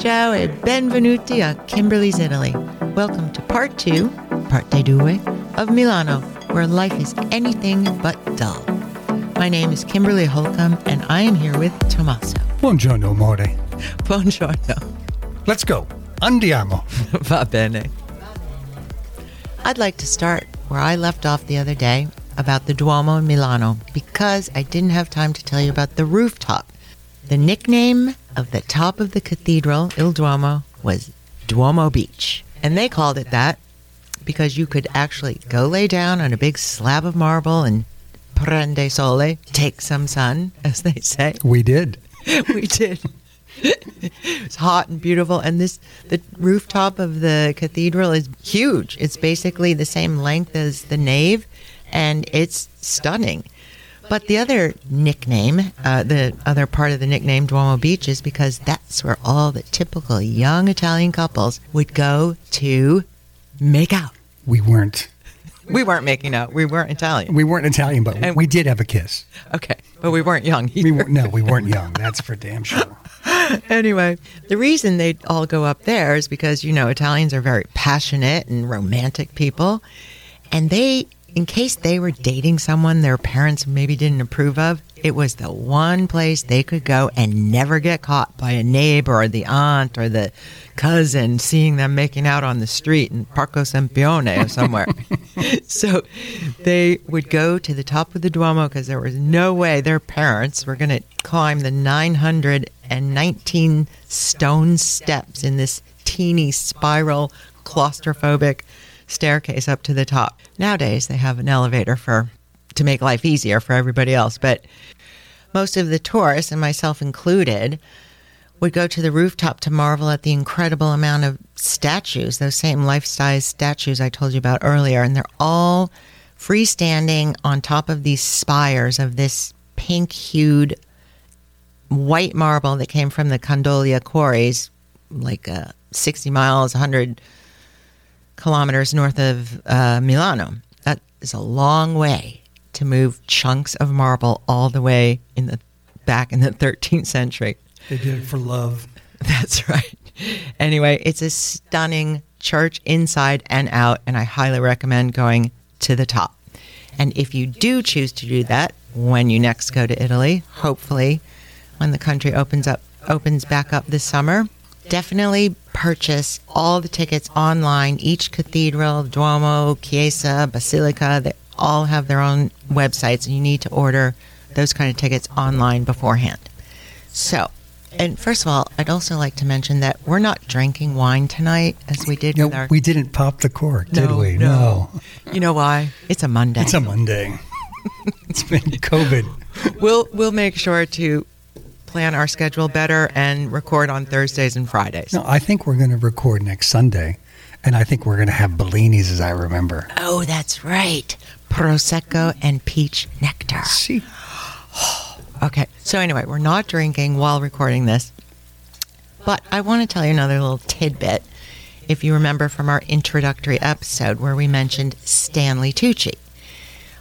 Ciao e benvenuti a Kimberly's Italy. Welcome to part two, parte due, of Milano, where life is anything but dull. My name is Kimberly Holcomb, and I am here with Tommaso. Buongiorno, amore. Buongiorno. Let's go. Andiamo. Va bene. I'd like to start where I left off the other day about the Duomo in Milano because I didn't have time to tell you about the rooftop. The nickname of the top of the cathedral, Il Duomo, was Duomo Beach. And they called it that because you could actually go lay down on a big slab of marble and prende sole, take some sun, as they say. We did. we did. it's hot and beautiful, and this the rooftop of the cathedral is huge. It's basically the same length as the nave, and it's stunning. But the other nickname, uh, the other part of the nickname Duomo Beach, is because that's where all the typical young Italian couples would go to make out. We weren't. We weren't making out. We weren't Italian. We weren't Italian, but And- we did have a kiss. Okay, but we weren't young. We were, no, we weren't young. That's for damn sure. anyway, the reason they all go up there is because, you know, Italians are very passionate and romantic people. And they, in case they were dating someone their parents maybe didn't approve of, it was the one place they could go and never get caught by a neighbor or the aunt or the cousin seeing them making out on the street in Parco Sempione or somewhere. so they would go to the top of the Duomo because there was no way their parents were going to climb the 919 stone steps in this teeny spiral claustrophobic staircase up to the top. Nowadays they have an elevator for to make life easier for everybody else, but most of the tourists and myself included would go to the rooftop to marvel at the incredible amount of statues, those same life size statues I told you about earlier. And they're all freestanding on top of these spires of this pink hued white marble that came from the Candoglia quarries, like uh, 60 miles, 100 kilometers north of uh, Milano. That is a long way to move chunks of marble all the way in the back in the 13th century. They did it for love. That's right. Anyway, it's a stunning church inside and out, and I highly recommend going to the top. And if you do choose to do that when you next go to Italy, hopefully when the country opens up opens back up this summer, definitely purchase all the tickets online. Each cathedral, Duomo, Chiesa, Basilica, they all have their own websites, and you need to order those kind of tickets online beforehand. So, and first of all, I'd also like to mention that we're not drinking wine tonight as we did No, with our. we didn't pop the cork, did No, we? no. You know why? It's a Monday. It's a Monday. it's been COVID. we'll we'll make sure to plan our schedule better and record on Thursdays and Fridays. No, I think we're going to record next Sunday, and I think we're going to have Bellinis, as I remember. Oh, that's right. Prosecco and peach nectar. See, Okay. So anyway, we're not drinking while recording this. But I want to tell you another little tidbit. If you remember from our introductory episode where we mentioned Stanley Tucci.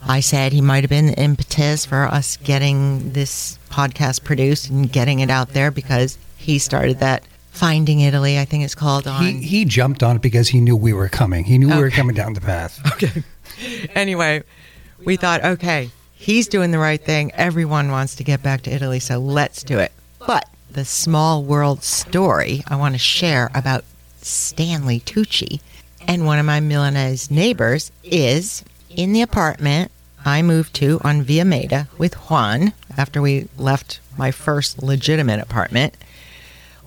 I said he might have been the impetus for us getting this podcast produced and getting it out there because he started that Finding Italy, I think it's called on he he jumped on it because he knew we were coming. He knew we were coming down the path. Okay. Anyway, we thought, okay, he's doing the right thing. Everyone wants to get back to Italy, so let's do it. But the small world story I want to share about Stanley Tucci and one of my Milanese neighbors is in the apartment I moved to on Via Maida with Juan after we left my first legitimate apartment.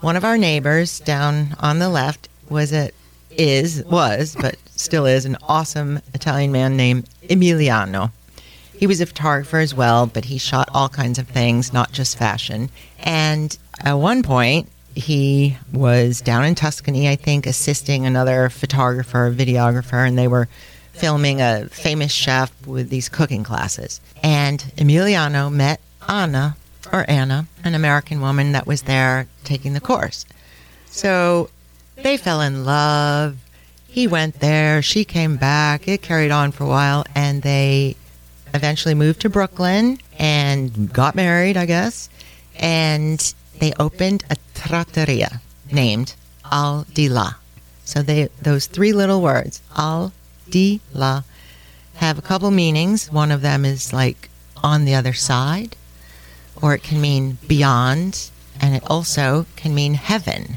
One of our neighbors down on the left was a is was but still is an awesome Italian man named Emiliano. He was a photographer as well, but he shot all kinds of things, not just fashion. And at one point, he was down in Tuscany, I think, assisting another photographer, videographer, and they were filming a famous chef with these cooking classes. And Emiliano met Anna, or Anna, an American woman that was there taking the course. So they fell in love. He went there, she came back. It carried on for a while, and they eventually moved to Brooklyn. and got married, I guess. And they opened a trattoria named Al Di La. So they those three little words, Al Di La, have a couple meanings. One of them is like on the other side, or it can mean beyond, and it also can mean heaven.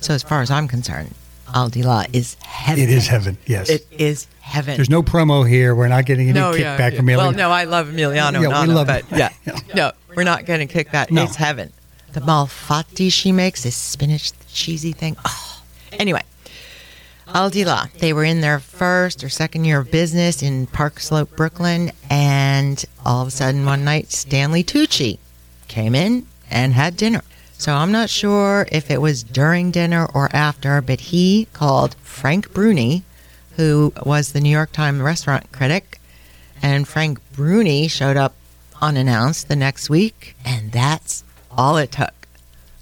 So as far as I'm concerned, Al Di La is heaven. It is heaven. Yes. It is heaven. There's no promo here. We're not getting any no, kickback yeah. from Emiliano. Well, no, I love Emiliano Yeah, we love but it. yeah, Yeah. no, we're not getting kickback. No. It's heaven. The malfatti she makes, this spinach cheesy thing. Oh. Anyway, Al Di La. They were in their first or second year of business in Park Slope, Brooklyn, and all of a sudden one night, Stanley Tucci came in and had dinner. So I'm not sure if it was during dinner or after, but he called Frank Bruni, who was the New York Times restaurant critic, and Frank Bruni showed up unannounced the next week, and that's all it took.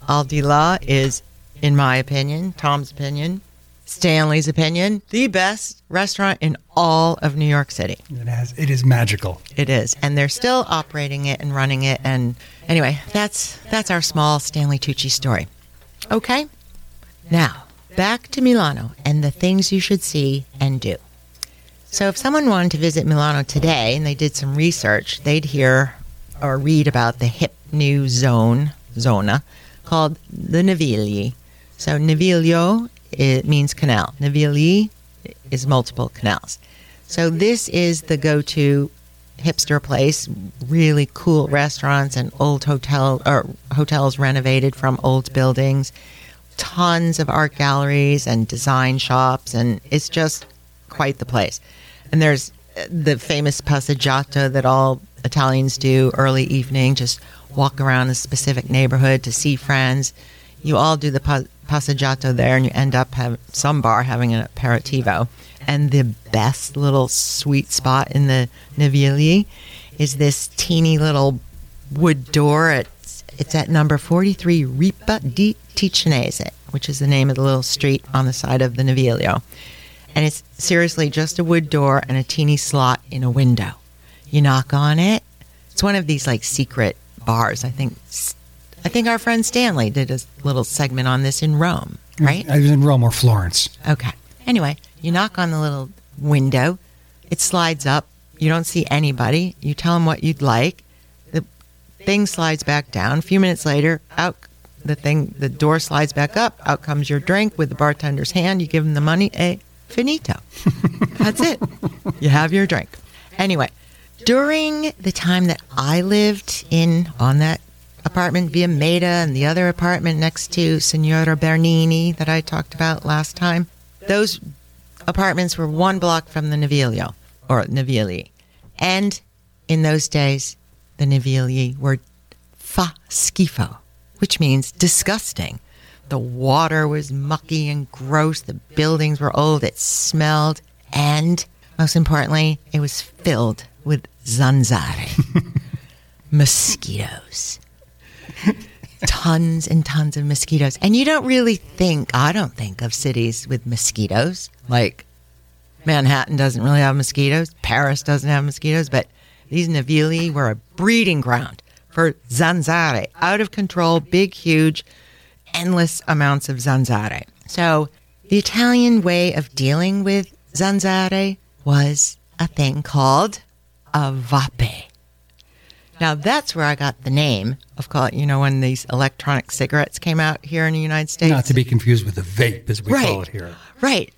Al Di La is, in my opinion, Tom's opinion, Stanley's opinion, the best restaurant in all of New York City. It has. It is magical. It is, and they're still operating it and running it. And anyway, that's that's our small Stanley Tucci story. Okay, now back to Milano and the things you should see and do. So, if someone wanted to visit Milano today and they did some research, they'd hear or read about the hip new zone zona called the Navigli. So, Naviglio it means canal. Navigli is multiple canals. So this is the go-to hipster place. Really cool restaurants and old hotel or hotels renovated from old buildings. Tons of art galleries and design shops, and it's just quite the place. And there's uh, the famous passeggiata that all Italians do early evening. Just walk around a specific neighborhood to see friends. You all do the passeggiato there, and you end up having some bar having an aperitivo. And the best little sweet spot in the Navigli is this teeny little wood door. It's, it's at number 43 Ripa di Ticinese, which is the name of the little street on the side of the Naviglio. And it's seriously just a wood door and a teeny slot in a window. You knock on it. It's one of these like secret bars. I think I think our friend Stanley did a little segment on this in Rome, right? I was in Rome or Florence. Okay. Anyway, you knock on the little window. It slides up. You don't see anybody. You tell them what you'd like. The thing slides back down. A few minutes later, out the thing, the door slides back up. Out comes your drink with the bartender's hand. You give him the money. Eh, finito. That's it. You have your drink. Anyway, during the time that I lived in on that apartment via Maida and the other apartment next to Signora Bernini that I talked about last time, those apartments were one block from the Naviglio or Navigli. And in those days, the Navigli were fa schifo, which means disgusting. The water was mucky and gross. The buildings were old. It smelled. And most importantly, it was filled with zanzare, mosquitoes. Tons and tons of mosquitoes. And you don't really think, I don't think of cities with mosquitoes. Like Manhattan doesn't really have mosquitoes, Paris doesn't have mosquitoes, but these Navigli were a breeding ground for zanzare, out of control, big, huge, endless amounts of zanzare. So the Italian way of dealing with zanzare was a thing called a vape. Now that's where I got the name of call you know when these electronic cigarettes came out here in the United States. Not to be confused with the vape, as we right, call it here. Right.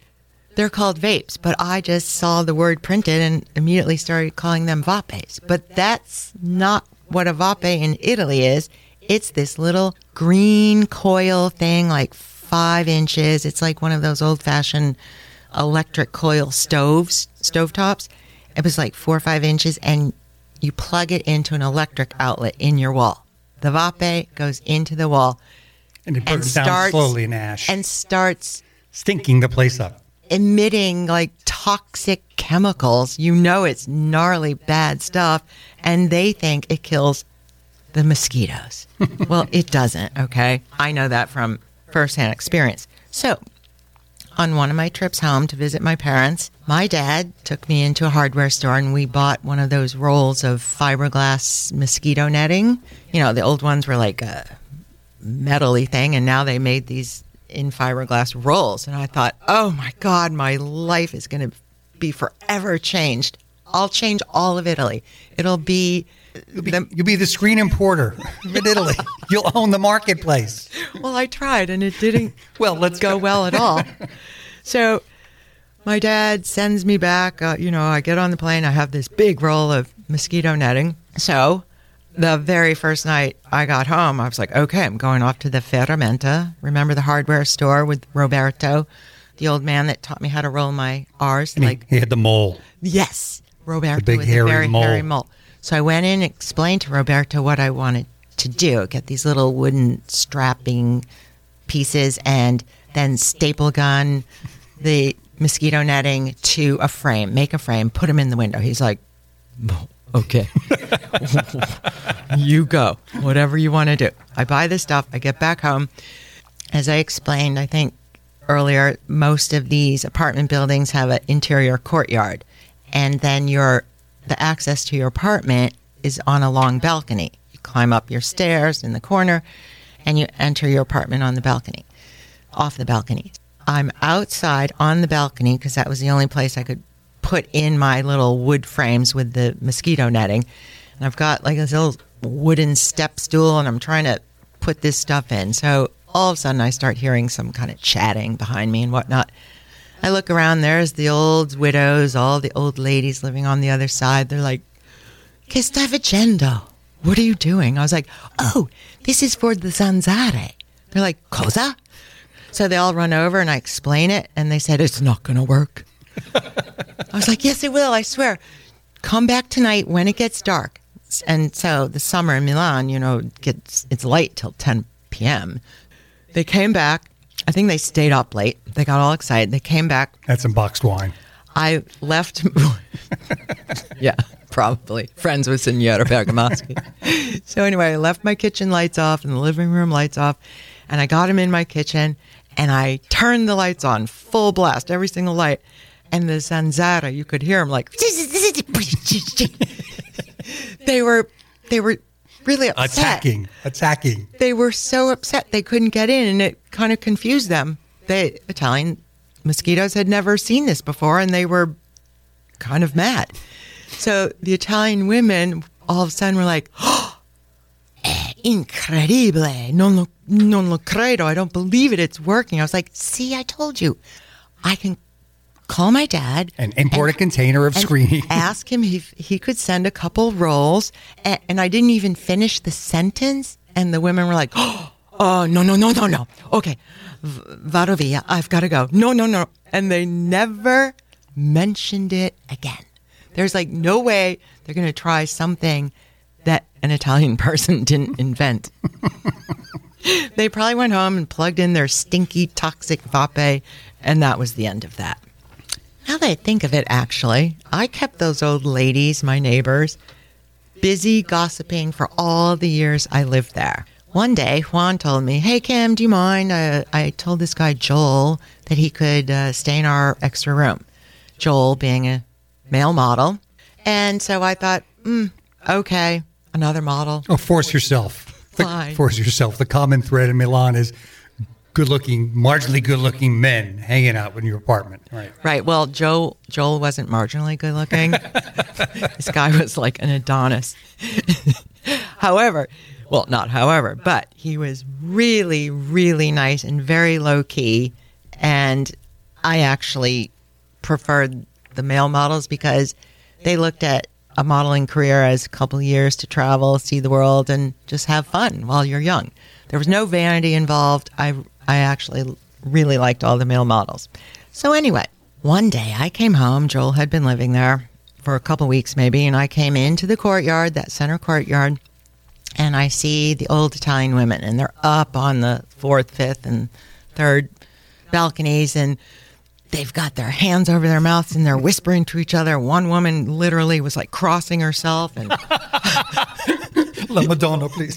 They're called vapes, but I just saw the word printed and immediately started calling them vapes. But that's not what a vape in Italy is. It's this little green coil thing, like five inches. It's like one of those old fashioned electric coil stoves, stovetops. It was like four or five inches, and you plug it into an electric outlet in your wall. The vape goes into the wall And it and burns down slowly in ash, and starts stinking the place up. emitting like toxic chemicals. You know it's gnarly bad stuff, and they think it kills the mosquitoes. well, it doesn't, okay? I know that from firsthand experience. So, on one of my trips home to visit my parents, my dad took me into a hardware store and we bought one of those rolls of fiberglass mosquito netting. You know, the old ones were like a metally thing, and now they made these in fiberglass rolls. And I thought, oh my God, my life is going to be forever changed. I'll change all of Italy. It'll be. You'll be, the, you'll be the screen importer in Italy. You'll own the marketplace. Well, I tried and it didn't well let's go, well at all. So my dad sends me back. Uh, you know, I get on the plane. I have this big roll of mosquito netting. So the very first night I got home, I was like, okay, I'm going off to the Ferramenta. Remember the hardware store with Roberto, the old man that taught me how to roll my R's? And like he, he had the mole. Yes, Roberto the big with hairy the very mole. hairy mole. So I went in and explained to Roberto what I wanted to do: get these little wooden strapping pieces, and then staple gun the mosquito netting to a frame, make a frame, put them in the window. He's like, okay. you go. Whatever you want to do. I buy the stuff. I get back home. As I explained, I think earlier, most of these apartment buildings have an interior courtyard, and then your the access to your apartment is on a long balcony. Climb up your stairs in the corner, and you enter your apartment on the balcony, off the balcony. I'm outside on the balcony because that was the only place I could put in my little wood frames with the mosquito netting. And I've got like this little wooden step stool and I'm trying to put this stuff in. So all of a sudden I start hearing some kind of chatting behind me and whatnot. I look around, there's the old widows, all the old ladies living on the other side. They're like, Che stai facendo? What are you doing? I was like, Oh, this is for the zanzare. They're like, Cosa? So they all run over and I explain it, and they said, It's not going to work. I was like, Yes, it will, I swear. Come back tonight when it gets dark. And so the summer in Milan, you know, gets it's light till 10 p.m. They came back. I think they stayed up late. They got all excited. They came back. That's some boxed wine. I left. yeah, probably. Friends with Signora Bergamaschi. so anyway, I left my kitchen lights off and the living room lights off, and I got him in my kitchen and I turned the lights on full blast, every single light. And the zanzara, you could hear him like they were they were really upset. Attacking, attacking. They were so upset they couldn't get in, and it kind of confused them. The Italian mosquitoes had never seen this before, and they were kind of mad. So the Italian women all of a sudden were like, oh, incredibile, non lo, non lo credo, I don't believe it, it's working. I was like, see, I told you, I can call my dad and import and, a container of screening. ask him if he could send a couple rolls. And, and, I didn't even finish the sentence. And the women were like, oh, no, no, no, no, no. Okay, vado via. I've got to go. No, no, no. And they never mentioned it again. There's like no way they're going to try something that an Italian person didn't invent. they probably went home and plugged in their stinky, toxic vape, and that was the end of that. Now that I think of it, actually, I kept those old ladies, my neighbors, busy gossiping for all the years I lived there. One day, Juan told me, Hey, Kim, do you mind? I, I told this guy, Joel, that he could uh, stay in our extra room. Joel being a male model. And so I thought, mm, okay, another model. Oh, force yourself. Fine. Force yourself. The common thread in Milan is good looking, marginally good looking men hanging out in your apartment. Right. Right. Well, Joel Joel wasn't marginally good looking. this guy was like an Adonis. however, well, not however, but he was really, really nice and very low key. And I actually preferred the male models because they looked at a modeling career as a couple years to travel, see the world, and just have fun while you're young. There was no vanity involved. I I actually really liked all the male models. So anyway, one day I came home. Joel had been living there for a couple weeks maybe, and I came into the courtyard, that center courtyard, and I see the old Italian women, and they're up on the fourth, fifth, and third balconies, and they've got their hands over their mouths and they're whispering to each other. One woman literally was like crossing herself and La Madonna, please.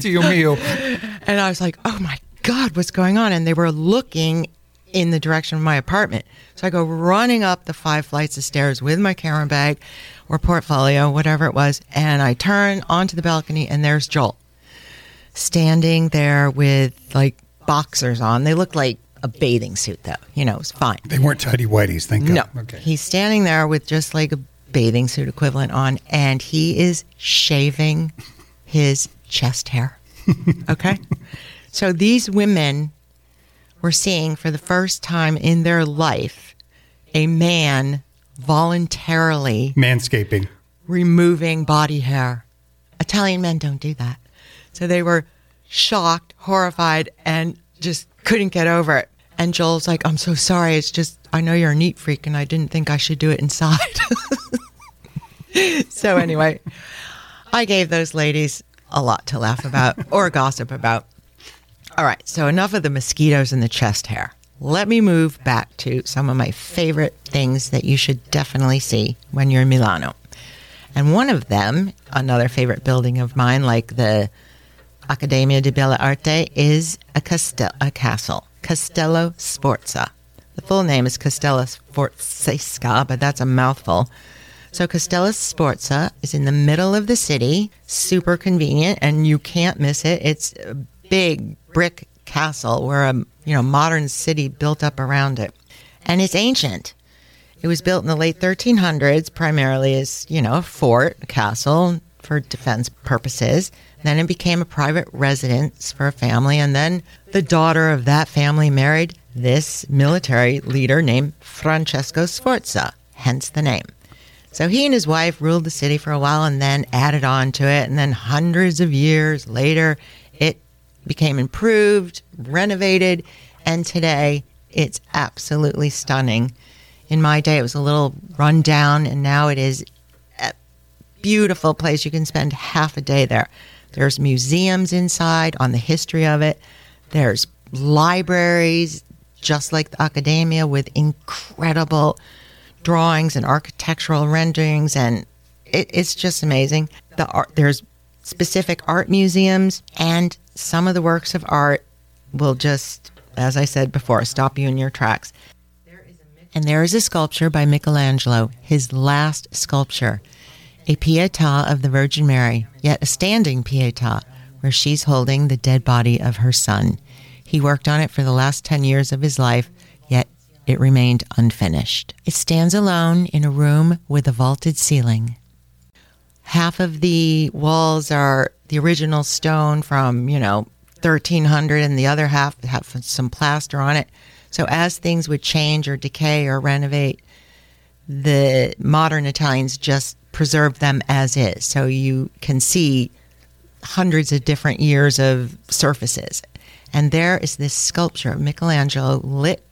Dio mio. And I was like, oh my God, what's going on? And they were looking in the direction of my apartment. So I go running up the five flights of stairs with my camera bag or portfolio, whatever it was, and I turn onto the balcony and there's Joel standing there with like boxers on. They look like a bathing suit though. You know, it's fine. They weren't tidy whities, thank No. Okay. He's standing there with just like a bathing suit equivalent on, and he is shaving his chest hair. okay? So these women were seeing for the first time in their life a man voluntarily Manscaping. removing body hair. Italian men don't do that. So they were shocked, horrified, and just couldn't get over it. And Joel's like, I'm so sorry. It's just, I know you're a neat freak, and I didn't think I should do it inside. so, anyway, I gave those ladies a lot to laugh about or gossip about. All right, so enough of the mosquitoes and the chest hair. Let me move back to some of my favorite things that you should definitely see when you're in Milano. And one of them, another favorite building of mine, like the Accademia di Belle Arte, is a, castel- a castle, Castello Sforza. The full name is Castello Sforzesca, but that's a mouthful. So Castello Sforza is in the middle of the city, super convenient, and you can't miss it. It's a big brick castle where a you know modern city built up around it, and it's ancient. It was built in the late 1300s, primarily as you know a fort, a castle for defense purposes. Then it became a private residence for a family, and then the daughter of that family married this military leader named Francesco Sforza, hence the name. So he and his wife ruled the city for a while and then added on to it. And then hundreds of years later, it became improved, renovated, and today it's absolutely stunning. In my day, it was a little run down, and now it is a beautiful place. You can spend half a day there. There's museums inside on the history of it, there's libraries, just like the Academia, with incredible drawings and architectural renderings, and it, it's just amazing. The art, there's specific art museums, and some of the works of art will just, as I said before, stop you in your tracks. And there is a sculpture by Michelangelo, his last sculpture, a Pietà of the Virgin Mary, yet a standing Pietà, where she's holding the dead body of her son. He worked on it for the last 10 years of his life, yet it remained unfinished. It stands alone in a room with a vaulted ceiling. Half of the walls are the original stone from, you know, 1300, and the other half have some plaster on it. So as things would change or decay or renovate, the modern Italians just preserve them as is. So you can see hundreds of different years of surfaces. And there is this sculpture of Michelangelo lit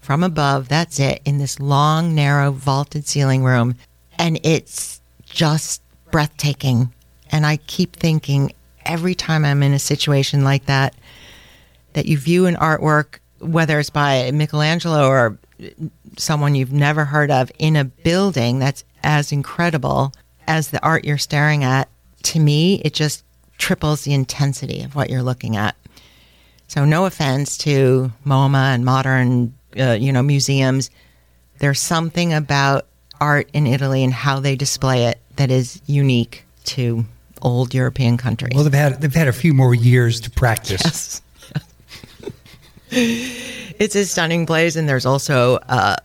from above. That's it, in this long, narrow, vaulted ceiling room. And it's just breathtaking. And I keep thinking every time I'm in a situation like that, that you view an artwork, whether it's by Michelangelo or someone you've never heard of, in a building that's as incredible as the art you're staring at, to me, it just triples the intensity of what you're looking at. So, no offense to MoMA and modern, uh, you know, museums. There's something about art in Italy and how they display it that is unique to old European countries. Well, they've had they've had a few more years to practice. Yes. it's a stunning place, and there's also a,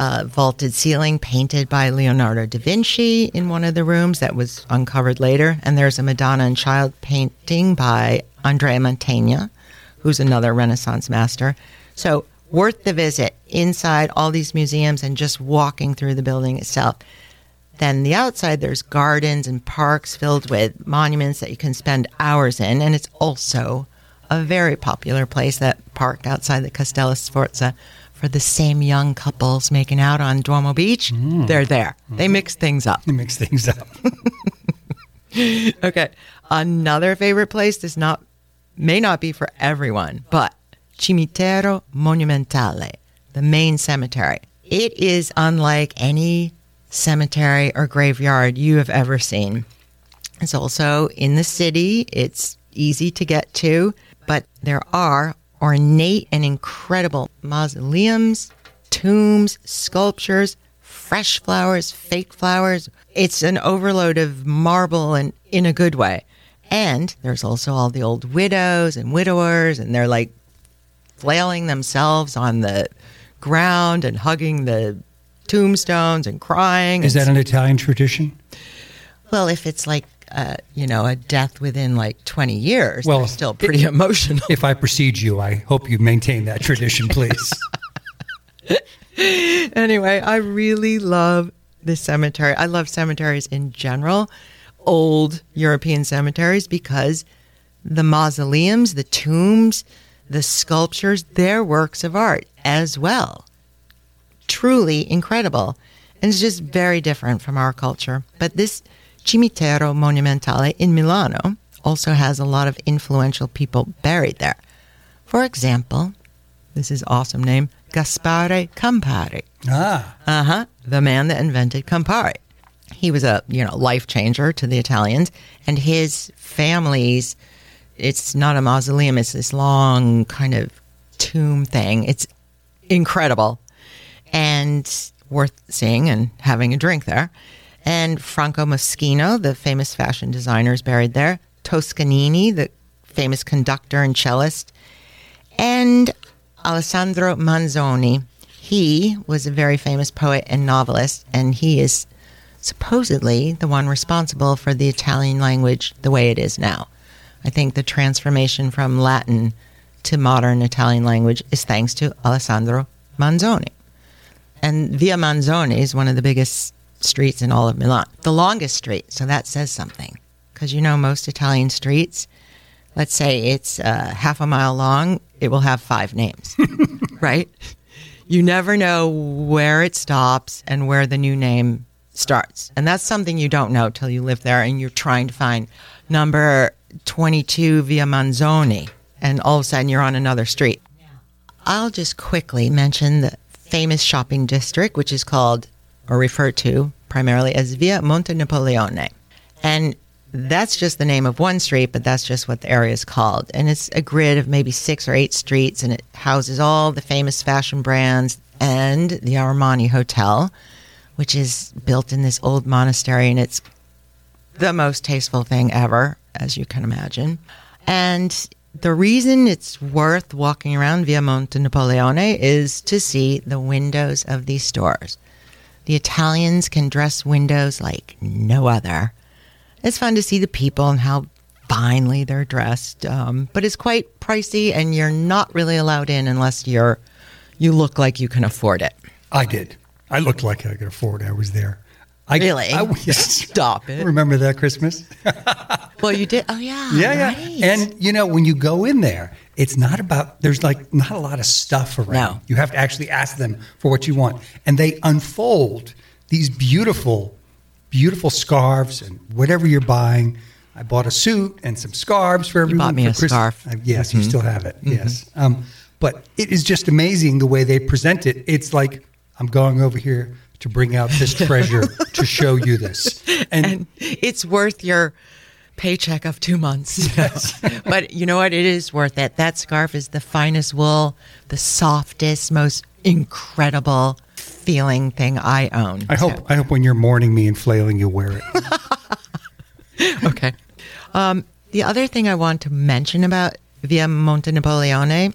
a vaulted ceiling painted by Leonardo da Vinci in one of the rooms that was uncovered later. And there's a Madonna and Child painting by Andrea Mantegna, who's another Renaissance master. So, worth the visit inside all these museums and just walking through the building itself. Then the outside, there's gardens and parks filled with monuments that you can spend hours in, and it's also a very popular place. That park outside the Castello Sforza for the same young couples making out on Duomo Beach. Mm. They're there. Mm-hmm. They mix things up. It mix things up. Okay, another favorite place does not may not be for everyone, but Cimitero Monumentale, the main cemetery. It is unlike any cemetery or graveyard you have ever seen. It's also in the city. It's easy to get to, but there are ornate and incredible mausoleums, tombs, sculptures, fresh flowers, fake flowers. It's an overload of marble and in a good way. And there's also all the old widows and widowers, and they're like flailing themselves on the ground and hugging the tombstones and crying. Is that an Italian tradition? well, if it's like uh, you know a death within like 20 years, Well, still pretty emotional. If I precede you, I hope you maintain that tradition, please. anyway, I really love the cemetery. I love cemeteries in general, old European cemeteries, because the mausoleums, the tombs, the sculptures, they're works of art as well. Truly incredible. And it's just very different from our culture. But this Cimitero Monumentale in Milano also has a lot of influential people buried there. For example, this is awesome name, Gaspare Campari. ah, Uh huh. The man that invented Campari. He was a you know life changer to the Italians, and his family's. It's not a mausoleum. It's this long kind of tomb thing. It's incredible, and worth seeing and having a drink there. And Franco Moschino, the famous fashion designer, is buried there. Toscanini, the famous conductor and cellist, and Alessandro Manzoni. He was a very famous poet and novelist, and he is supposedly the one responsible for the Italian language the way it is now. I think the transformation from Latin to modern Italian language is thanks to Alessandro Manzoni. And Via Manzoni is one of the biggest streets in all of Milan, the longest street. So that says something. Because you know, most Italian streets, let's say it's uh, half a mile long, it will have five names, right? You never know where it stops and where the new name starts. And that's something you don't know till you live there and you're trying to find number 22 Via Manzoni. And all of a sudden you're on another street. I'll just quickly mention the famous shopping district, which is called or referred to primarily as Via Monte Napoleone. And that's just the name of one street, but that's just what the area is called. And it's a grid of maybe six or eight streets, and it houses all the famous fashion brands and the Armani Hotel, which is built in this old monastery, and it's the most tasteful thing ever, as you can imagine. And the reason it's worth walking around Via Monte Napoleone is to see the windows of these stores. The Italians can dress windows like no other. It's fun to see the people and how finely they're dressed, um, but it's quite pricey, and you're not really allowed in unless you're you look like you can afford it. I did. I looked like I could afford. it. I was there. I, Really? I, yes. Stop it. Remember that Christmas? Well, you did. Oh yeah. yeah, right. yeah. And you know, when you go in there, it's not about. There's like not a lot of stuff around. No. You have to actually ask them for what you want, and they unfold these beautiful, beautiful scarves and whatever you're buying. I bought a suit and some scarves for everyone. You bought me a Christmas. scarf. Uh, yes, you still have it. Yes. Um, but it is just amazing the way they present it. It's like I'm going over here to bring out this treasure to show you this. And, and it's worth your paycheck of two months. but you know what? It is worth it. That scarf is the finest wool, the softest, most incredible feeling thing I own. I hope So- I hope when you're mourning me and flailing, you'll wear it. okay. Um, the other thing I want to mention about Via Monte Napoleone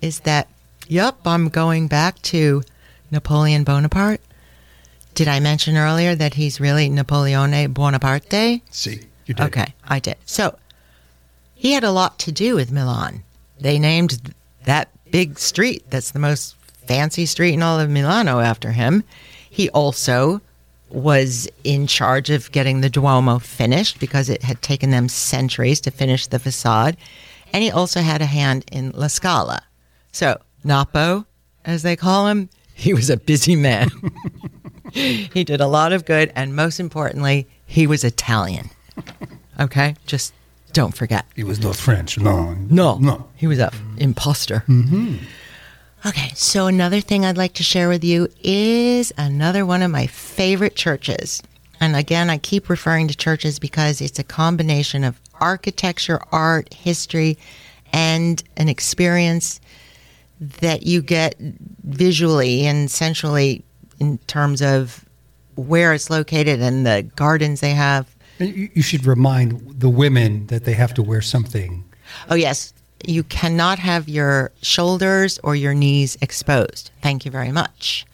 is that, yep, I'm going back to Napoleon Bonaparte. Did I mention earlier that he's really Napoleone Bonaparte? See, you did. Okay, I did. So he had a lot to do with Milan. They named that big street that's the most fancy street in all of Milano after him. He also was in charge of getting the Duomo finished because it had taken them centuries to finish the facade. And he also had a hand in La Scala. So, Napo, as they call him, he was a busy man. he did a lot of good, and most importantly, he was Italian. Okay, just don't forget. He was not French. No, No, no. he was a imposter. Mm-hmm. Okay, so another thing I'd like to share with you is another one of my favorite churches. And again, I keep referring to churches because it's a combination of architecture, art, history, and an experience that you get visually and sensually in terms of where it's located and the gardens they have. You should remind the women that they have to wear something. Oh, yes. You cannot have your shoulders or your knees exposed. Thank you very much.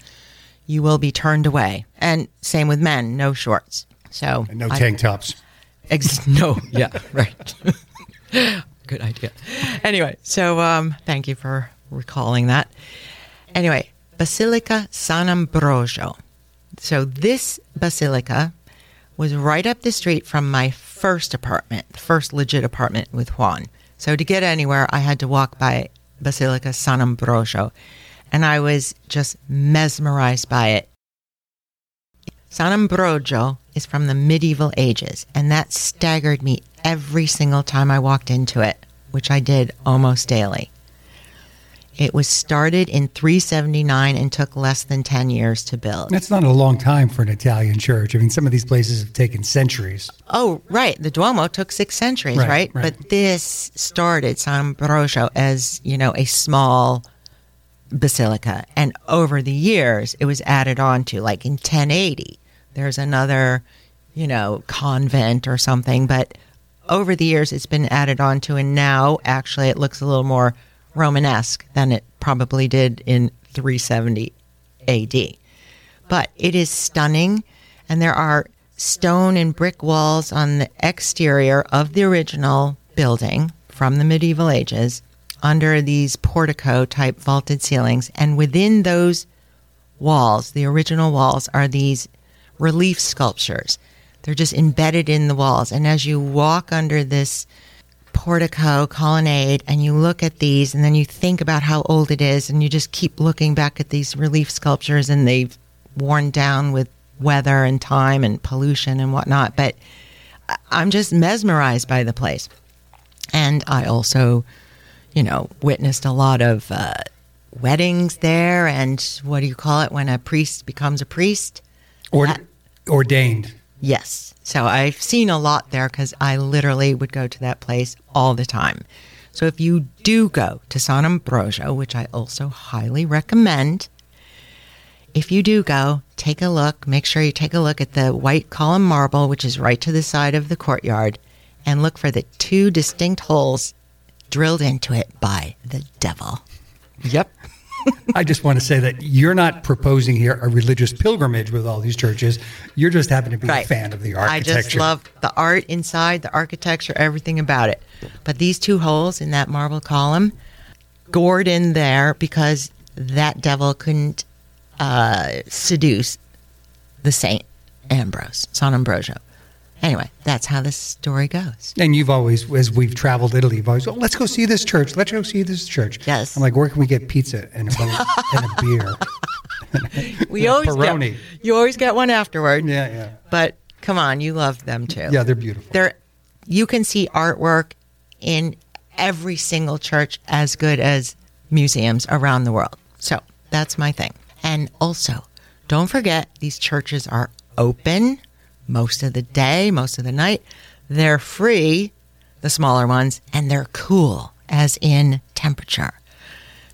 You will be turned away. And same with men, no shorts. So And no I- tank tops. Ex- no, yeah, right. Good idea. Anyway, so um, thank you for recalling that. Anyway, Basilica San Ambrogio. So this basilica was right up the street from my first apartment, the first legit apartment with Juan. So to get anywhere, I had to walk by Basilica San Ambrogio, and I was just mesmerized by it. San Ambrogio is from the medieval ages, and that staggered me every single time I walked into it, which I did almost daily. It was started in 379 and took less than 10 years to build. That's not a long time for an Italian church. I mean, some of these places have taken centuries. Oh, right. The Duomo took six centuries, Right, right? right. But this started San Ambrogio as, you know, a small basilica. And over the years, it was added on to, like in 1080, there's another, you know, convent or something. But over the years, it's been added on to. And now, actually, it looks a little more Romanesque than it probably did in 370 AD but it is stunning and there are stone and brick walls on the exterior of the original building from the medieval ages under these portico type vaulted ceilings. And within those walls the original walls are these relief sculptures. They're just embedded in the walls. And as you walk under this portico colonnade and you look at these and then you think about how old it is and you just keep looking back at these relief sculptures and they've worn down with weather and time and pollution and whatnot but i'm just mesmerized by the place and i also you know witnessed a lot of uh, weddings there and what do you call it when a priest becomes a priest Or, That- ordained. Yes. So I've seen a lot there because I literally would go to that place all the time. So if you do go to San Ambrogio, which I also highly recommend, if you do go, take a look. Make sure you take a look at the white column marble, which is right to the side of the courtyard, and look for the two distinct holes drilled into it by the devil. Yep. I just want to say that you're not proposing here a religious pilgrimage with all these churches. You're just happen to be a fan of the architecture. I just love the art inside, the architecture, everything about it. But these two holes in that marble column, gored in there because that devil couldn't uh, seduce the Saint Ambrose, San Ambrogio. Anyway, that's how this story goes. And you've always, as we've traveled Italy, you've always, oh, let's go see this church. Let's go see this church. Yes. I'm like, where can we get pizza and a, and a beer? We always Peroni. get, you always get one afterward. Yeah, yeah. But come on, you love them too. Yeah, they're beautiful. there you can see artwork in every single church as good as museums around the world. So that's my thing. And also, don't forget these churches are open most of the day, most of the night. They're free, the smaller ones, and they're cool, as in temperature.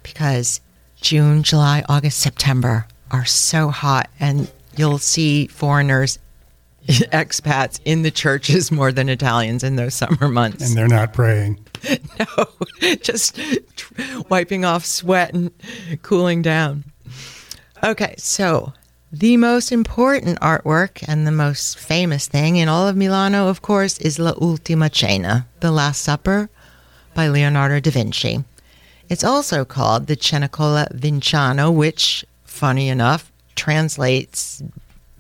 Because June, July, August, September are so hot, and you'll see foreigners expats in the churches more than Italians in those summer months. and they're not praying. no, just tr- wiping off sweat and cooling down. Okay, so the most important artwork and the most famous thing in all of Milano, of course, is La Ultima Cena, The Last Supper by Leonardo da Vinci. It's also called the Cenacolo Vinciano, which, funny enough, translates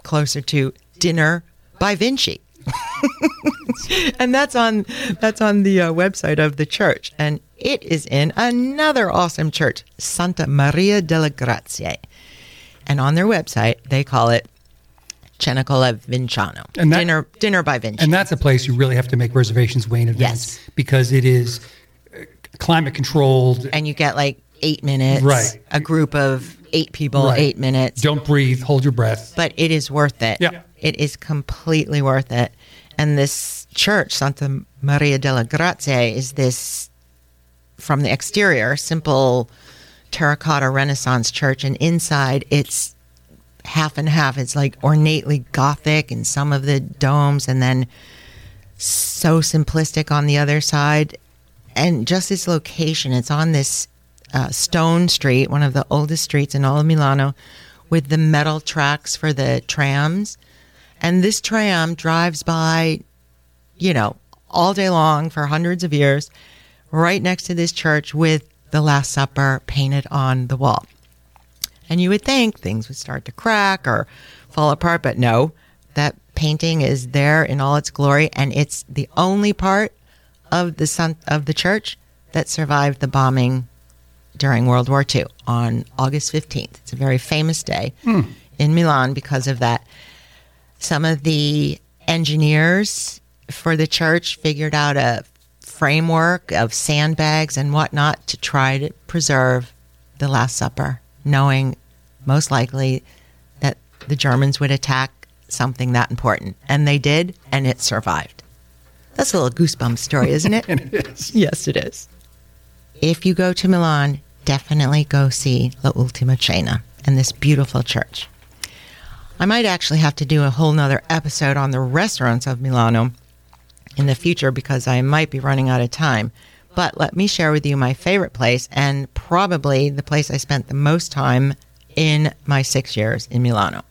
closer to Dinner by Vinci. and that's on that's on the uh, website of the church and it is in another awesome church santa maria delle grazie and on their website they call it Cenacolo Vinciano And that- dinner dinner by Vinci And that's a place you really have to make reservations way in advance Yes. because it is uh, climate controlled. and you get like eight minutes Right. a group of eight people Right. eight minutes Don't breathe, hold your breath. but it is worth it. Yeah. It is completely worth it. And this church, Santa Maria della Grazie, is this from the exterior, simple terracotta Renaissance church, and inside it's half and half. It's like ornately Gothic in some of the domes, and then so simplistic on the other side. And just its location, it's on this uh, stone street, one of the oldest streets in all of Milano, with the metal tracks for the trams. And this tram drives by, you know, all day long for hundreds of years, right next to this church with the Last Supper painted on the wall. And you would think things would start to crack or fall apart, but no, that painting is there in all its glory, and it's the only part of the sun, of the church that survived the bombing during World War II on August 15th. It's a very famous day hmm. in Milan because of that. Some of the engineers for the church figured out a framework of sandbags and whatnot to try to preserve the Last Supper, knowing most likely that the Germans would attack something that important. And they did, and it survived. That's a little goosebump story, isn't it? It is. Yes, it is. If you go to Milan, definitely go see La Ultima Cena and this beautiful church. I might actually have to do a whole nother episode on the restaurants of Milano in the future because I might be running out of time. But let me share with you my favorite place and probably the place I spent the most time in my six years in Milano.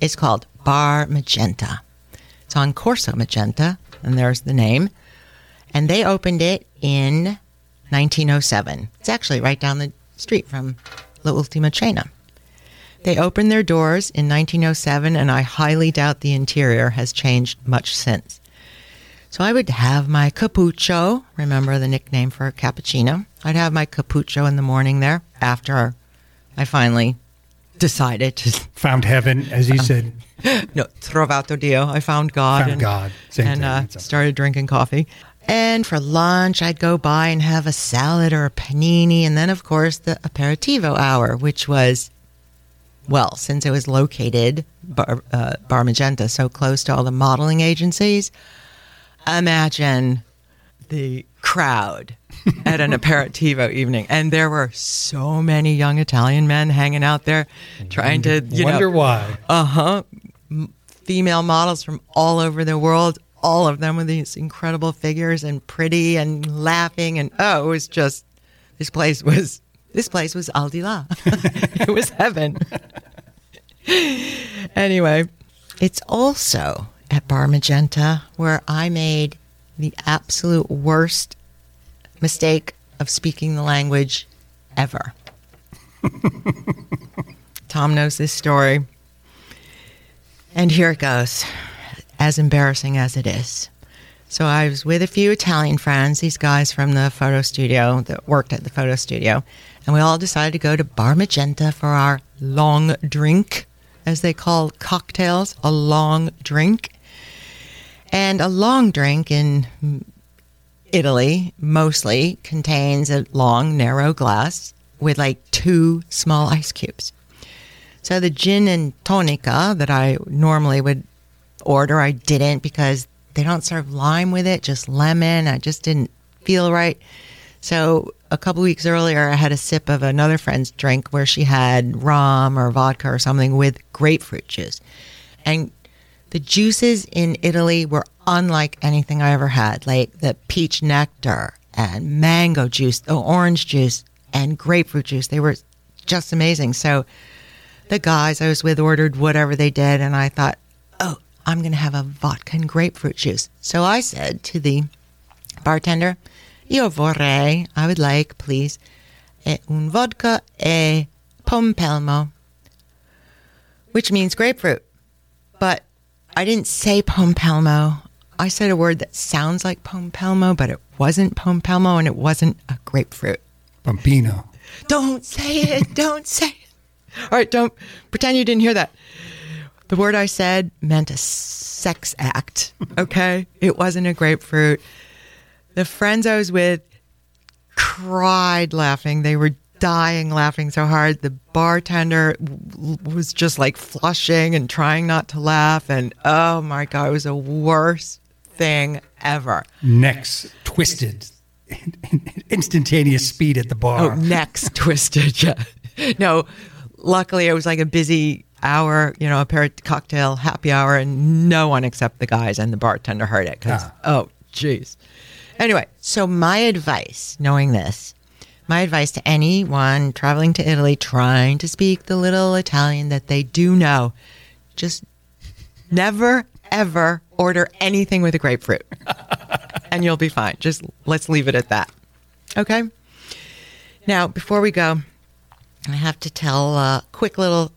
It's called Bar Magenta. It's on Corso Magenta, and there's the name. And they opened it in 1907. It's actually right down the street from La Ultima Cena. They opened their doors in 1907, and I highly doubt the interior has changed much since. So I would have my cappuccio, remember the nickname for a cappuccino. I'd have my cappuccio in the morning there after I finally decided to Found heaven, as you said. no, trovato Dio. I found God. Found and, God. Same and uh, started drinking coffee. And for lunch, I'd go by and have a salad or a panini. And then, of course, the aperitivo hour, which was, well, since it was located, Bar, uh, Bar Magenta, so close to all the modeling agencies, imagine the crowd at an aperitivo evening. And there were so many young Italian men hanging out there trying to, you know, Wonder why. uh huh. Female models from all over the world, all of them with these incredible figures and pretty and laughing. And oh, it was just, this place was, this place was Al di là. it was heaven. anyway, it's also at Bar Magenta where I made the absolute worst mistake of speaking the language ever. Tom knows this story. And here it goes, as embarrassing as it is. So I was with a few Italian friends, these guys from the photo studio that worked at the photo studio, and we all decided to go to Bar Magenta for our long drink, as they call cocktails, a long drink. And a long drink in Italy mostly contains a long, narrow glass with like two small ice cubes. So the gin and tonica that I normally would order, I didn't because they don't serve lime with it, just lemon. I just didn't feel right. So a couple weeks earlier, I had a sip of another friend's drink where she had rum or vodka or something with grapefruit juice. And the juices in Italy were unlike anything I ever had, like the peach nectar and mango juice, the orange juice, and grapefruit juice. They were just amazing. So the guys I was with ordered whatever they did, and I thought, oh, I'm going to have a vodka and grapefruit juice. So I said to the bartender, Io vorrei, I would like, please, eh, un vodka e pompelmo, which means grapefruit. But I didn't say pompelmo. I said a word that sounds like pompelmo, but it wasn't pompelmo and it wasn't a grapefruit. Bambino. Don't say it. Don't say it. All right, don't pretend you didn't hear that. The word I said meant a sex act. Okay. it wasn't a grapefruit. The friends I was with cried laughing. They were dying laughing so hard. The bartender w- was just like flushing and trying not to laugh. And oh my God, it was the worst thing ever. Necks twisted. instantaneous speed at the bar. Oh, necks twisted. Yeah. No, luckily it was like a busy hour, you know, a pair of cocktail happy hour, and no one except the guys and the bartender heard it. Because Ah. oh, jeez. Anyway, so my advice, knowing this, my advice to anyone traveling to Italy trying to speak the little Italian that they do know, just never ever order anything with a grapefruit, and you'll be fine. Just let's leave it at that. Okay. Now, before we go, I have to tell a quick little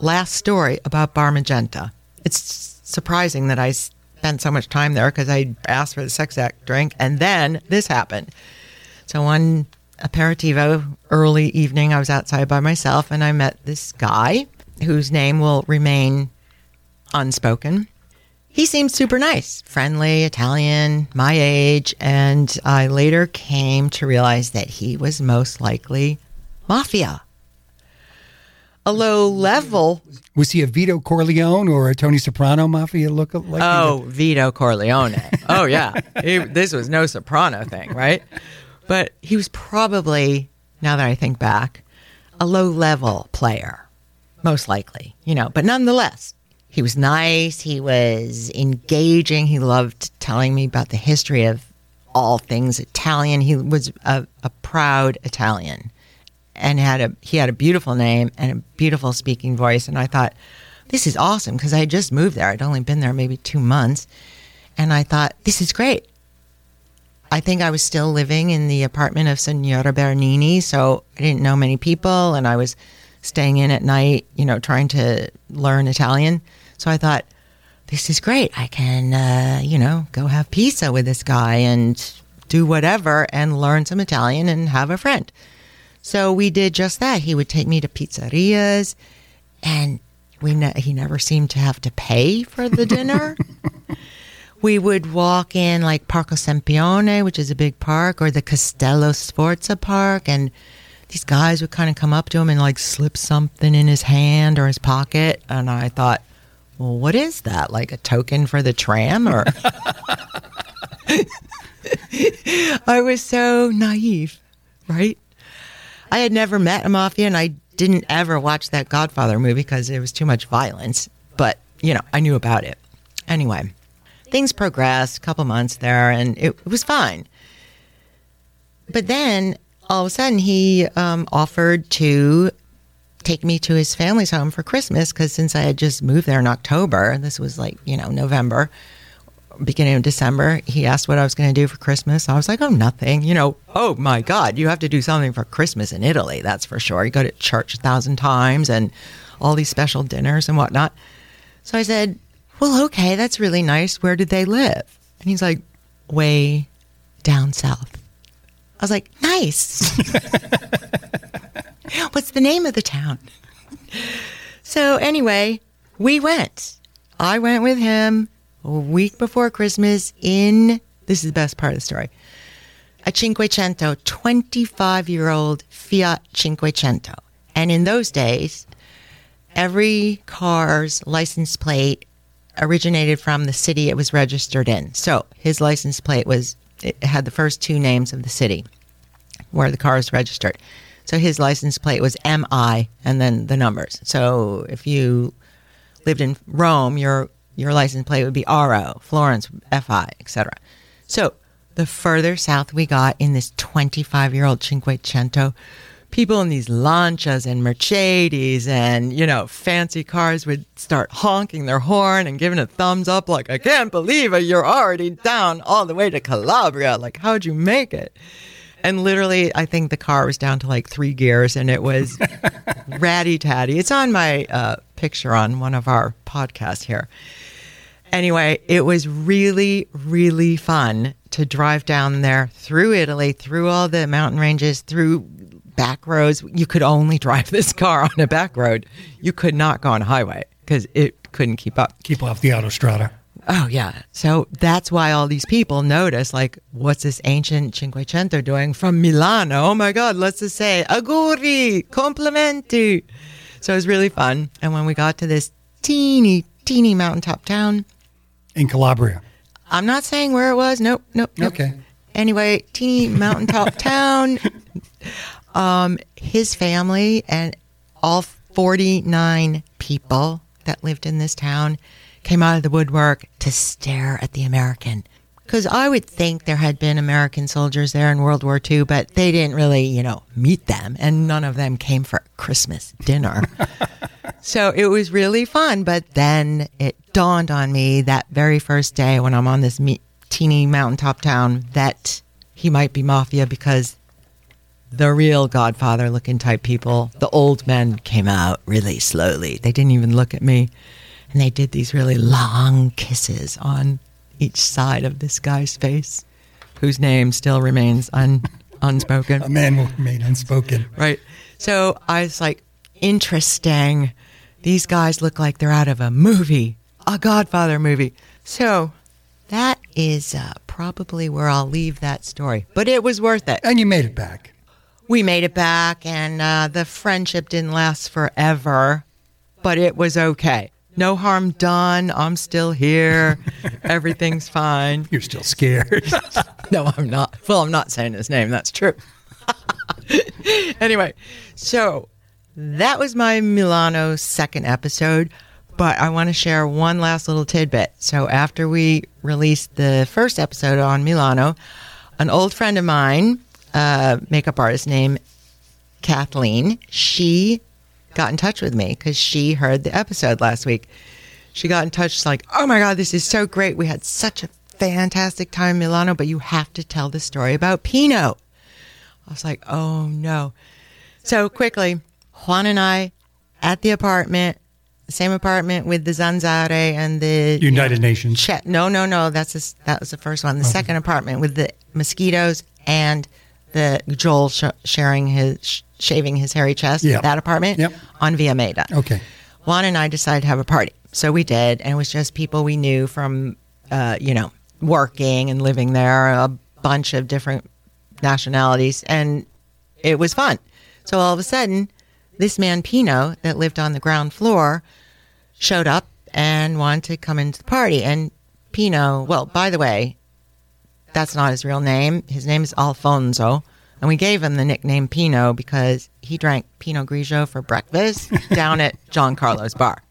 last story about Bar Magenta. It's surprising that I spent so much time there because I asked for the sex act drink, and then this happened. So one aperitivo early evening, I was outside by myself, and I met this guy whose name will remain unspoken. He seemed super nice, friendly, Italian, my age, and I later came to realize that he was most likely mafia. A low level Was he a Vito Corleone or a Tony Soprano mafia look like? Oh, Vito Corleone. Oh, yeah. He, this was no soprano thing, right? But he was probably, now that I think back, a low level player, most likely, you know, but nonetheless, he was nice. He was engaging. He loved telling me about the history of all things Italian. He was a, a proud Italian and had a he had a beautiful name and a beautiful speaking voice and I thought this is awesome because I had just moved there. I'd only been there maybe 2 months and I thought this is great. I think I was still living in the apartment of Signora Bernini, so I didn't know many people and I was staying in at night, you know, trying to learn Italian. So I thought this is great. I can, uh, you know, go have pizza with this guy and do whatever and learn some Italian and have a friend. So we did just that. He would take me to pizzerias, and we ne- he never seemed to have to pay for the dinner. We would walk in like Parco Sempione, which is a big park, or the Castello Sforza Park, and these guys would kind of come up to him and like slip something in his hand or his pocket, and I thought, well, what is that? Like a token for the tram, or? I was so naive, right? I had never met a mafia and I didn't ever watch that Godfather movie because it was too much violence, but you know, I knew about it. Anyway, things progressed, a couple months there, and it, it was fine. But then all of a sudden, he um, offered to take me to his family's home for Christmas because since I had just moved there in October, this was like, you know, November, beginning of December, he asked what I was going to do for Christmas. I was like, oh, nothing. You know, oh my God, you have to do something for Christmas in Italy, that's for sure. You go to church a thousand times and all these special dinners and whatnot. So I said, well, okay, that's really nice. Where did they live? And he's like, way down south. I was like, nice. What's the name of the town? So anyway, we went. I went with him a week before Christmas in this is the best part of the story. A Cinquecento, 25 year old Fiat Cinquecento. And in those days, every car's license plate originated from the city it was registered in. So his license plate was, it had the first two names of the city where the car is registered. So his license plate was MI and then the numbers. So if you lived in Rome, your your license plate would be RO, Florence FI, etc. So the further south we got in this 25 year old Cinquecento, people in these Lancias and Mercedes and, you know, fancy cars would start honking their horn and giving a thumbs up like, I can't believe it, you're already down all the way to Calabria. Like, how'd you make it? And literally, I think the car was down to like three gears and it was ratty tatty. It's on my uh, picture on one of our podcasts here. Anyway, it was really, really fun to drive down there through Italy, through all the mountain ranges, through back roads. You could only drive this car on a back road. You could not go on a highway because it couldn't keep up. Keep off the autostrada. Oh yeah. So that's why all these people notice like, what's this ancient Cinquecento doing from Milano? Oh my God, let's just say auguri, complimenti. So it was really fun. And when we got to this teeny, teeny mountaintop town, In Calabria. I'm not saying where it was. Nope, nope, nope. Okay. Anyway, teeny mountaintop town. Um, his family and all 49 people that lived in this town came out of the woodwork to stare at the American. Because I would think there had been American soldiers there in World War II, but they didn't really, you know, meet them, and none of them came for Christmas dinner. so it was really fun. But then it dawned on me that very first day when I'm on this me- teeny mountaintop town that he might be mafia because the real Godfather looking type people, the old men came out really slowly. They didn't even look at me. And they did these really long kisses on each side of this guy's face, whose name still remains un, unspoken. A man will remain unspoken. Right. So I was like, interesting. These guys look like they're out of a movie, a Godfather movie. So that is uh, probably where I'll leave that story. But it was worth it. And you made it back. We made it back, and uh, the friendship didn't last forever, but it was okay. No harm done. I'm still here. Everything's fine. You're still scared. No, I'm not. Well, I'm not saying his name. That's true. anyway, so that was my Milano second episode, but I want to share one last little tidbit. So after we released the first episode on Milano, an old friend of mine, uh, makeup artist named Kathleen, she got in touch with me because she heard the episode last week. She got in touch, she's like, oh my God, this is so great. We had such a fantastic time in Milano, but you have to tell the story about Pino. I was like, oh no. So quickly, Juan and I at the apartment, the same apartment with the Zanzare and the United Nations. Chet. No, no, no. That's s that was the first one. The second apartment with the mosquitoes and the Joel sh- sharing his sh- shaving his hairy chest. Yep. That apartment Yep. on Via Maida. Okay. Juan and I decided to have a party. So we did, and it was just people we knew from, uh, you know, working and living there, a bunch of different nationalities, and it was fun. So all of a sudden, this man Pino that lived on the ground floor showed up and wanted to come into the party. And Pino, well, by the way, that's not his real name. His name is Alfonso. And we gave him the nickname Pino because he drank Pinot Grigio for breakfast down at Giancarlo's bar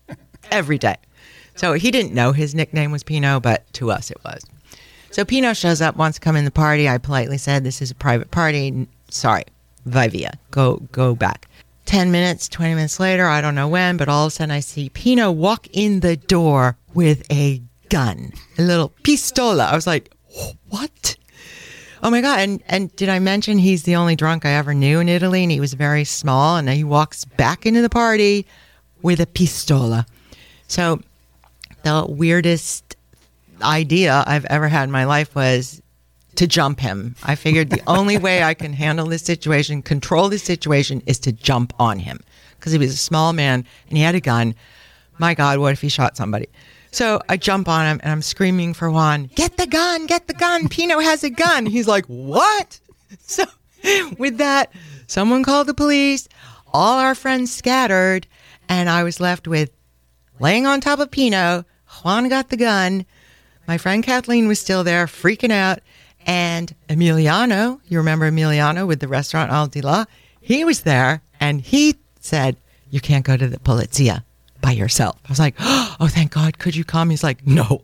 every day. So he didn't know his nickname was Pino, but to us it was. So Pino shows up, wants to come in the party. I politely said, "This is a private party. Sorry, vai via. Go, go back." Ten minutes, twenty minutes later, I don't know when, but all of a sudden I see Pino walk in the door with a gun, a little pistola. I was like, "What?" Oh my god! And and did I mention he's the only drunk I ever knew in Italy, and he was very small, and he walks back into the party with a pistola. So the weirdest idea I've ever had in my life was to jump him. I figured the only way I can handle this situation, control this situation, is to jump on him because he was a small man and he had a gun. My God, what if he shot somebody? So I jump on him and I'm screaming for Juan, get the gun, get the gun. Pino has a gun. He's like, what? So with that, someone called the police. All our friends scattered and I was left with laying on top of Pino. Juan got the gun. My friend Kathleen was still there, freaking out. And Emiliano, you remember Emiliano with the restaurant Al Di La? He was there and he said, You can't go to the Polizia by yourself. I was like, Oh, thank God. Could you come? He's like, No.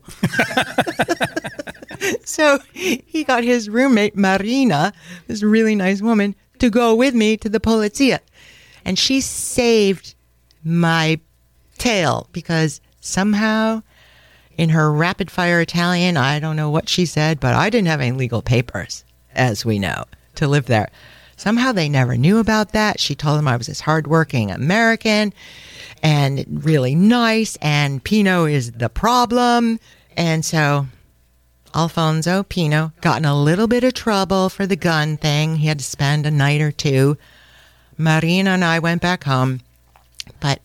so he got his roommate, Marina, this really nice woman, to go with me to the Polizia. And she saved my tail because somehow in her rapid fire Italian, I don't know what she said, but I didn't have any legal papers, as we know, to live there. Somehow they never knew about that. She told them I was this hardworking American and really nice, and Pino is the problem. And so Alfonso Pino got in a little bit of trouble for the gun thing. He had to spend a night or two. Marina and I went back home, but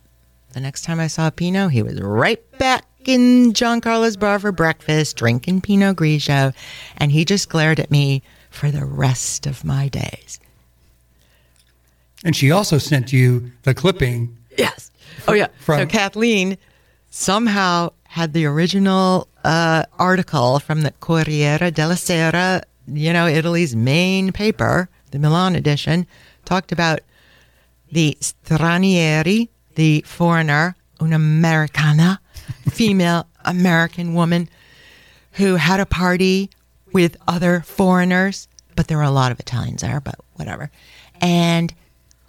the next time I saw Pino, he was right back in Giancarlo's bar for breakfast, drinking Pinot Grigio, and he just glared at me for the rest of my days. And she also sent you the clipping. Yes. Oh yeah. so Kathleen somehow had the original uh, article from the Corriere della Sera you know, Italy's main paper, the Milan edition, talked about the stranieri, the foreigner, un'americana, female American woman who had a party with other foreigners, but there were a lot of Italians there, but whatever. And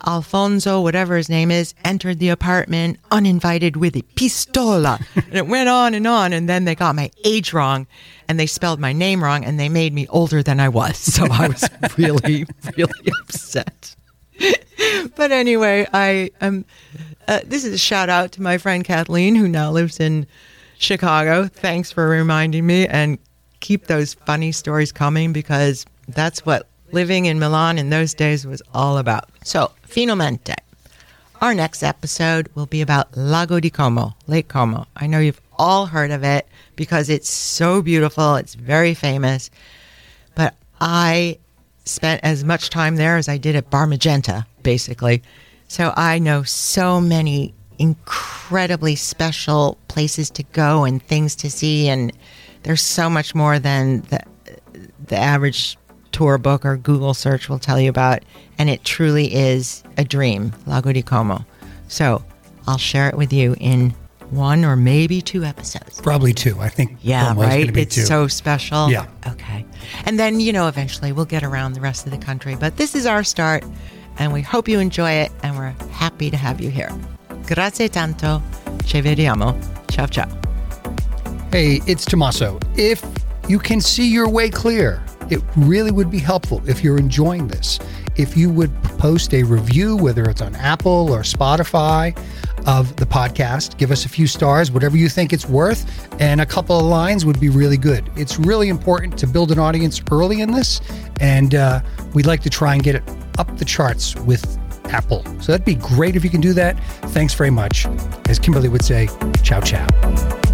Alfonso, whatever his name is, entered the apartment uninvited with a pistola. and it went on and on. And then they got my age wrong and they spelled my name wrong and they made me older than I was. So I was really, really upset. but anyway, I am. Uh, this is a shout out to my friend Kathleen, who now lives in Chicago. Thanks for reminding me and keep those funny stories coming because that's what living in Milan in those days was all about. So, finalmente. Our next episode will be about Lago di Como, Lake Como. I know you've all heard of it because it's so beautiful, it's very famous. But I spent as much time there as I did at Bar Magenta, basically. So I know so many incredibly special places to go and things to see and there's so much more than the the average tour book or Google search will tell you about and it truly is a dream, Lago di Como. So, I'll share it with you in one or maybe two episodes. Probably two. I think. Yeah, right. It's two. so special. Yeah. Okay. And then, you know, eventually we'll get around the rest of the country. But this is our start, and we hope you enjoy it, and we're happy to have you here. Grazie tanto. Ci vediamo. Ciao, ciao. Hey, it's Tommaso. If you can see your way clear, it really would be helpful if you're enjoying this. If you would post a review, whether it's on Apple or Spotify, of the podcast, give us a few stars, whatever you think it's worth, and a couple of lines would be really good. It's really important to build an audience early in this, and uh, we'd like to try and get it up the charts with Apple. So that'd be great if you can do that. Thanks very much. As Kimberly would say, ciao, ciao.